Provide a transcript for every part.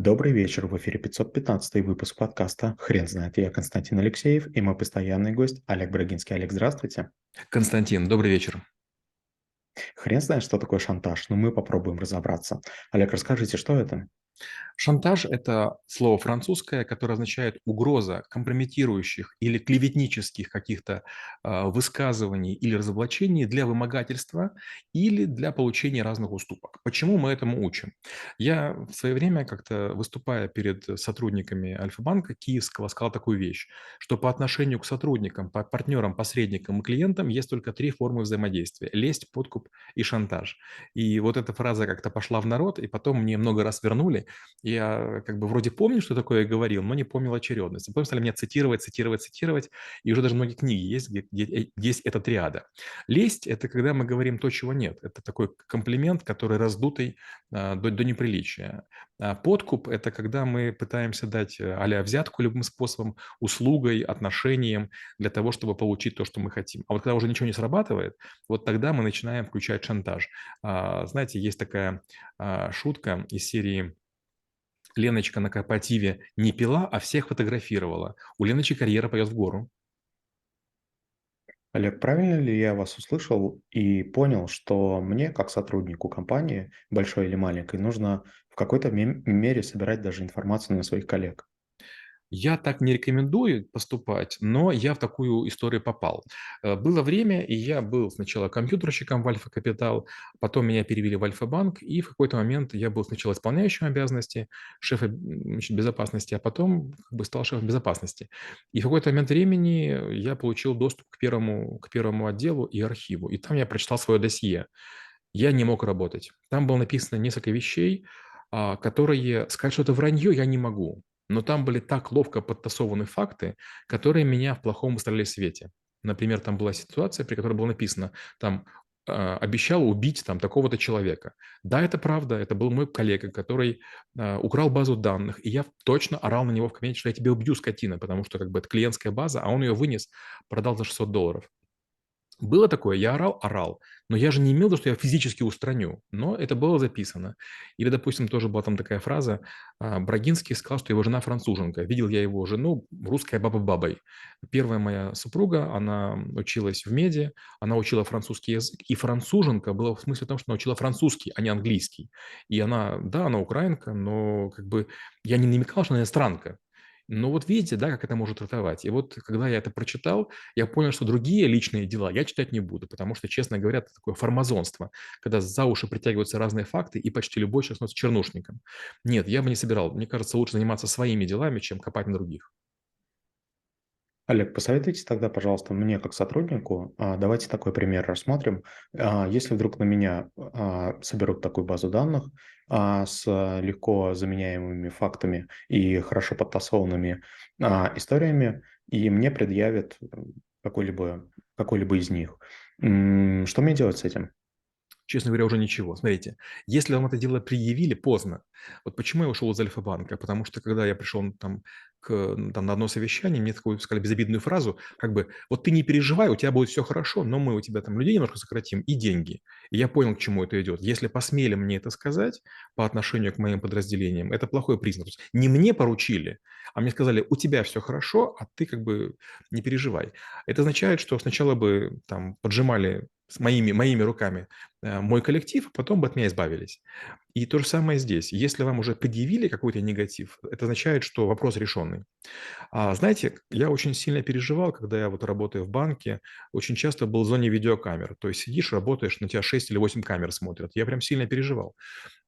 Добрый вечер, в эфире 515 выпуск подкаста «Хрен знает». Я Константин Алексеев и мой постоянный гость Олег Брагинский. Олег, здравствуйте. Константин, добрый вечер. Хрен знает, что такое шантаж, но мы попробуем разобраться. Олег, расскажите, что это? Шантаж– это слово французское, которое означает угроза компрометирующих или клеветнических каких-то э, высказываний или разоблачений для вымогательства или для получения разных уступок. Почему мы этому учим? Я в свое время как-то выступая перед сотрудниками Альфа-банка Киевского сказал такую вещь, что по отношению к сотрудникам, по партнерам, посредникам и клиентам есть только три формы взаимодействия – лесть, подкуп и шантаж. И вот эта фраза как-то пошла в народ, и потом мне много раз вернули, я как бы вроде помню, что такое я говорил, но не помнил очередность. потом стали меня цитировать, цитировать, цитировать, и уже даже многие книги есть, где, где э, есть эта триада. Лесть – это когда мы говорим то, чего нет. Это такой комплимент, который раздутый а, до, до неприличия. А подкуп – это когда мы пытаемся дать а взятку любым способом, услугой, отношением для того, чтобы получить то, что мы хотим. А вот когда уже ничего не срабатывает, вот тогда мы начинаем включать шантаж. А, знаете, есть такая а, шутка из серии Леночка на корпоративе не пила, а всех фотографировала. У Леночки карьера пойдет в гору. Олег, правильно ли я вас услышал и понял, что мне, как сотруднику компании, большой или маленькой, нужно в какой-то мере собирать даже информацию на своих коллег? Я так не рекомендую поступать, но я в такую историю попал. Э, было время, и я был сначала компьютерщиком в Альфа Капитал, потом меня перевели в Альфа-банк, и в какой-то момент я был сначала исполняющим обязанности шефа безопасности, а потом как бы стал шефом безопасности. И в какой-то момент времени я получил доступ к первому, к первому отделу и архиву, и там я прочитал свое досье. Я не мог работать. Там было написано несколько вещей, а, которые сказать, что это вранье, я не могу но там были так ловко подтасованы факты, которые меня в плохом выставляли свете. Например, там была ситуация, при которой было написано, там э, обещал убить там такого-то человека. Да, это правда, это был мой коллега, который э, украл базу данных, и я точно орал на него в кабинете, что я тебе убью, скотина, потому что как бы это клиентская база, а он ее вынес, продал за 600 долларов. Было такое, я орал, орал, но я же не имел виду, что я физически устраню, но это было записано. Или, допустим, тоже была там такая фраза, а, Брагинский сказал, что его жена француженка. Видел я его жену, русская баба бабой. Первая моя супруга, она училась в меди, она учила французский язык, и француженка была в смысле том, что она учила французский, а не английский. И она, да, она украинка, но как бы я не намекал, что она иностранка. Но вот видите, да, как это может ротовать. И вот когда я это прочитал, я понял, что другие личные дела я читать не буду, потому что, честно говоря, это такое формазонство, когда за уши притягиваются разные факты, и почти любой человек становится чернушником. Нет, я бы не собирал. Мне кажется, лучше заниматься своими делами, чем копать на других. Олег, посоветуйте тогда, пожалуйста, мне как сотруднику, а, давайте такой пример рассмотрим. А, если вдруг на меня а, соберут такую базу данных с легко заменяемыми фактами и хорошо подтасованными историями, и мне предъявят какой-либо какой из них, что мне делать с этим? Честно говоря, уже ничего. Смотрите, если вам это дело предъявили поздно, вот почему я ушел из Альфа-банка? Потому что когда я пришел там, к, там, на одно совещание, мне такую сказали безобидную фразу, как бы, вот ты не переживай, у тебя будет все хорошо, но мы у тебя там людей немножко сократим и деньги. И я понял, к чему это идет. Если посмели мне это сказать по отношению к моим подразделениям, это плохой признак. То есть не мне поручили, а мне сказали, у тебя все хорошо, а ты как бы не переживай. Это означает, что сначала бы там поджимали с моими, моими руками э, мой коллектив, а потом бы от меня избавились. И то же самое здесь. Если вам уже предъявили какой-то негатив, это означает, что вопрос решенный. А, знаете, я очень сильно переживал, когда я вот работаю в банке, очень часто был в зоне видеокамер. То есть сидишь, работаешь, на тебя 6 или 8 камер смотрят. Я прям сильно переживал.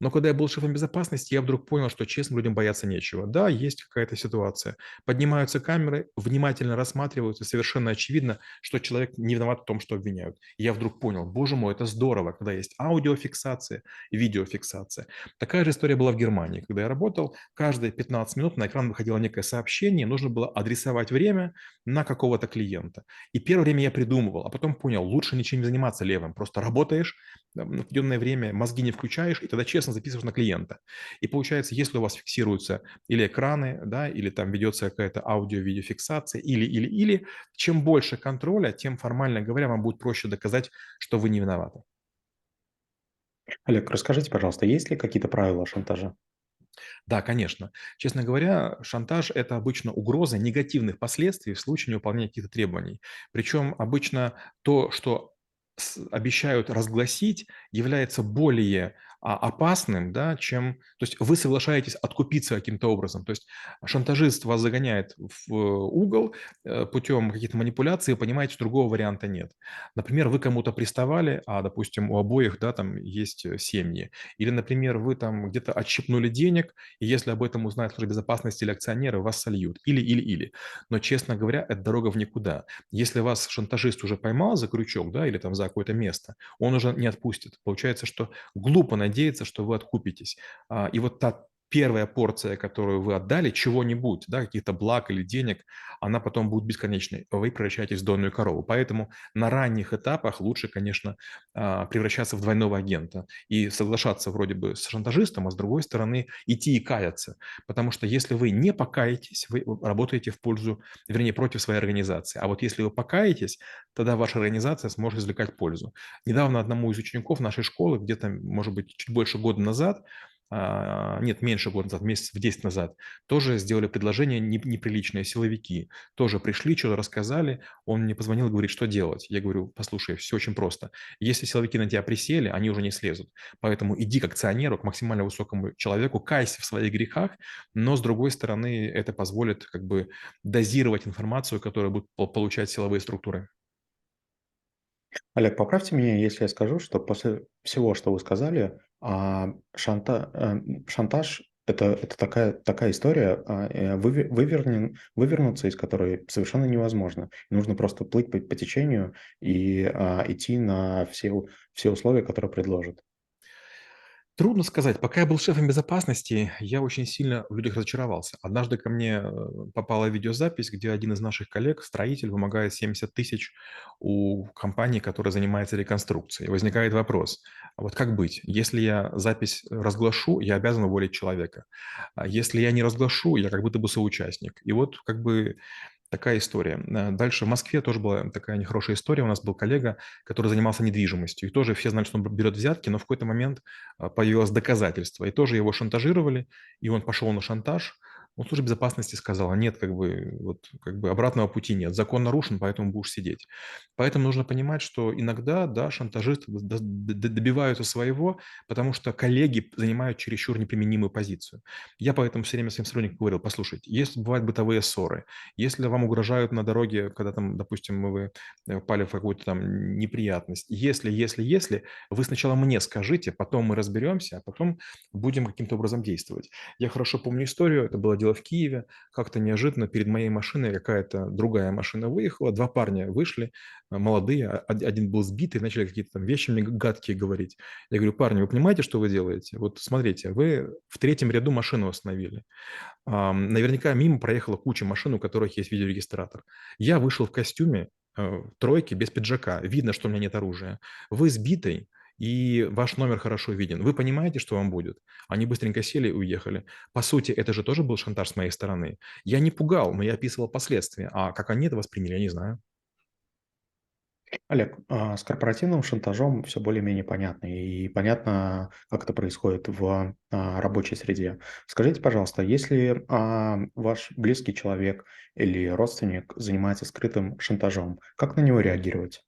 Но когда я был шефом безопасности, я вдруг понял, что честным людям бояться нечего. Да, есть какая-то ситуация. Поднимаются камеры, внимательно рассматриваются, совершенно очевидно, что человек не виноват в том, что обвиняют. Я вдруг понял, боже мой, это здорово, когда есть аудиофиксация, видеофиксация. Такая же история была в Германии. Когда я работал, каждые 15 минут на экран выходило некое сообщение, нужно было адресовать время на какого-то клиента. И первое время я придумывал, а потом понял, лучше ничем не заниматься левым. Просто работаешь в определенное время, мозги не включаешь, и тогда честно записываешь на клиента. И получается, если у вас фиксируются или экраны, да, или там ведется какая-то аудио-видеофиксация, или, или, или, чем больше контроля, тем формально говоря, вам будет проще доказать, что вы не виноваты. Олег, расскажите, пожалуйста, есть ли какие-то правила шантажа? Да, конечно. Честно говоря, шантаж– это обычно угроза негативных последствий в случае невыполнения каких-то требований. Причем обычно то, что обещают разгласить, является более опасным, да, чем... То есть вы соглашаетесь откупиться каким-то образом. То есть шантажист вас загоняет в угол э, путем каких-то манипуляций, понимаете, другого варианта нет. Например, вы кому-то приставали, а, допустим, у обоих, да, там есть э, семьи. Или, например, вы там где-то отщипнули денег, и если об этом узнают служба безопасности или акционеры, вас сольют. Или, или, или. Но, честно говоря, это дорога в никуда. Если вас шантажист уже поймал за крючок, да, или там за какое-то место, он уже не отпустит. Получается, что глупо надеяться, что вы откупитесь. А, и вот та первая порция, которую вы отдали, чего-нибудь, да, каких-то благ или денег, она потом будет бесконечной. Вы превращаетесь в донную корову. Поэтому на ранних этапах лучше, конечно, а, превращаться в двойного агента и соглашаться вроде бы с шантажистом, а с другой стороны идти и каяться. Потому что если вы не покаетесь, вы работаете в пользу, вернее, против своей организации. А вот если вы покаетесь, тогда ваша организация сможет извлекать пользу. Недавно одному из учеников нашей школы, где-то, может быть, чуть больше года назад, нет, меньше года назад, месяцев 10 назад, тоже сделали предложение неприличные, силовики. Тоже пришли, что-то рассказали, он мне позвонил и говорит, что делать. Я говорю, послушай, все очень просто. Если силовики на тебя присели, они уже не слезут. Поэтому иди к акционеру, к максимально высокому человеку, кайся в своих грехах, но с другой стороны это позволит как бы дозировать информацию, которую будут получать силовые структуры. Олег, поправьте меня, если я скажу, что после всего, что вы сказали, а, шанта, э, шантаж это, это такая, такая история, а, вывер, вывернен, вывернуться из которой совершенно невозможно. Нужно просто плыть по, по течению и а, идти на все, все условия, которые предложат. Трудно сказать. Пока я был шефом безопасности, я очень сильно в людях разочаровался. Однажды ко мне э, попала видеозапись, где один из наших коллег, строитель, вымогает 70 тысяч у компании, которая занимается реконструкцией. возникает вопрос, а вот как быть? Если я запись разглашу, я обязан уволить человека. А если я не разглашу, я как будто бы соучастник. И вот как бы Такая история. Э, дальше в Москве тоже была такая нехорошая история. У нас был коллега, который занимался недвижимостью. И тоже все знали, что он берет взятки, но в какой-то момент а, появилось доказательство. И тоже его шантажировали, и он пошел на шантаж – ну, служба безопасности сказала, нет, как бы, вот, как бы обратного пути нет, закон нарушен, поэтому будешь сидеть. Поэтому нужно понимать, что иногда, да, шантажисты добиваются своего, потому что коллеги занимают чересчур неприменимую позицию. Я поэтому все время своим сотрудникам говорил, послушайте, если бывают бытовые ссоры, если вам угрожают на дороге, когда там, допустим, вы э, пали в какую-то там неприятность, если, если, если, вы сначала мне скажите, потом мы разберемся, а потом будем каким-то образом действовать. Я хорошо помню историю, это было дело в Киеве, как-то неожиданно перед моей машиной какая-то другая машина выехала, два парня вышли, э, молодые, а, один был сбитый, начали какие-то там вещи мне гадкие говорить. Я говорю, парни, вы понимаете, что вы делаете? Вот смотрите, вы в третьем ряду машину остановили. Наверняка мимо проехала куча машин, у которых есть видеорегистратор. Я вышел в костюме, э, тройки без пиджака. Видно, что у меня нет оружия. Вы сбитый, и ваш номер хорошо виден. Вы понимаете, что вам будет? Они быстренько сели и уехали. По сути, это же тоже был шантаж с моей стороны. Я не пугал, но я описывал последствия. А как они это восприняли, я не знаю. Олег, а, с корпоративным шантажом все более-менее понятно, и понятно, как это происходит в а, рабочей среде. Скажите, пожалуйста, если а, ваш близкий человек или родственник занимается скрытым шантажом, как на него реагировать?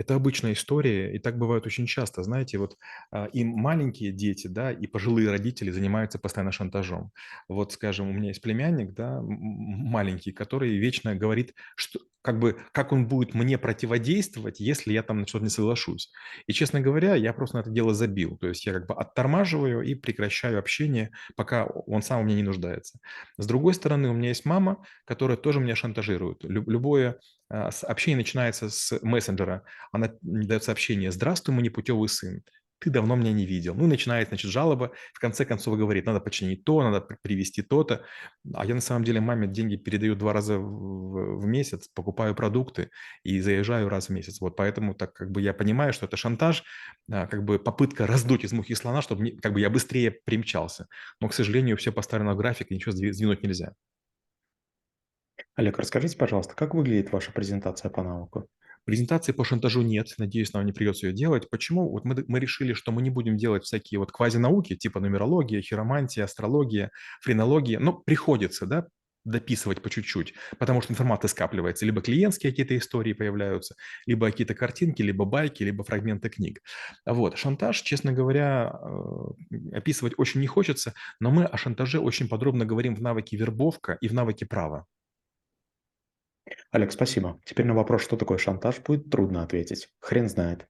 Это обычная история, и так бывает очень часто. Знаете, вот а, и маленькие дети, да, и пожилые родители занимаются постоянно шантажом. Вот, скажем, у меня есть племянник, да, маленький, который вечно говорит, что как бы, как он будет мне противодействовать, если я там на что-то не соглашусь. И, честно говоря, я просто на это дело забил. То есть я как бы оттормаживаю и прекращаю общение, пока он сам у меня не нуждается. С другой стороны, у меня есть мама, которая тоже меня шантажирует. Любое общение начинается с мессенджера. Она дает сообщение «Здравствуй, мой непутевый сын» ты давно меня не видел. Ну, начинает, значит, жалоба, в конце концов говорит, надо починить то, надо привезти то-то. А я на самом деле маме деньги передаю два раза в, месяц, покупаю продукты и заезжаю раз в месяц. Вот поэтому так как бы я понимаю, что это шантаж, а, как бы попытка раздуть из мухи слона, чтобы как бы я быстрее примчался. Но, к сожалению, все поставлено в график, ничего сдвинуть нельзя. Олег, расскажите, пожалуйста, как выглядит ваша презентация по навыку? Презентации по шантажу нет, надеюсь, нам не придется ее делать. Почему? Вот мы, мы решили, что мы не будем делать всякие вот квазинауки, типа нумерология, хиромантия, астрология, френология. Но приходится, да, дописывать по чуть-чуть, потому что информация скапливается. Либо клиентские какие-то истории появляются, либо какие-то картинки, либо байки, либо фрагменты книг. Вот. Шантаж, честно говоря, э, описывать очень не хочется, но мы о шантаже очень подробно говорим в навыке вербовка и в навыке права. Олег, спасибо. Теперь на вопрос, что такое шантаж, будет трудно ответить. Хрен знает.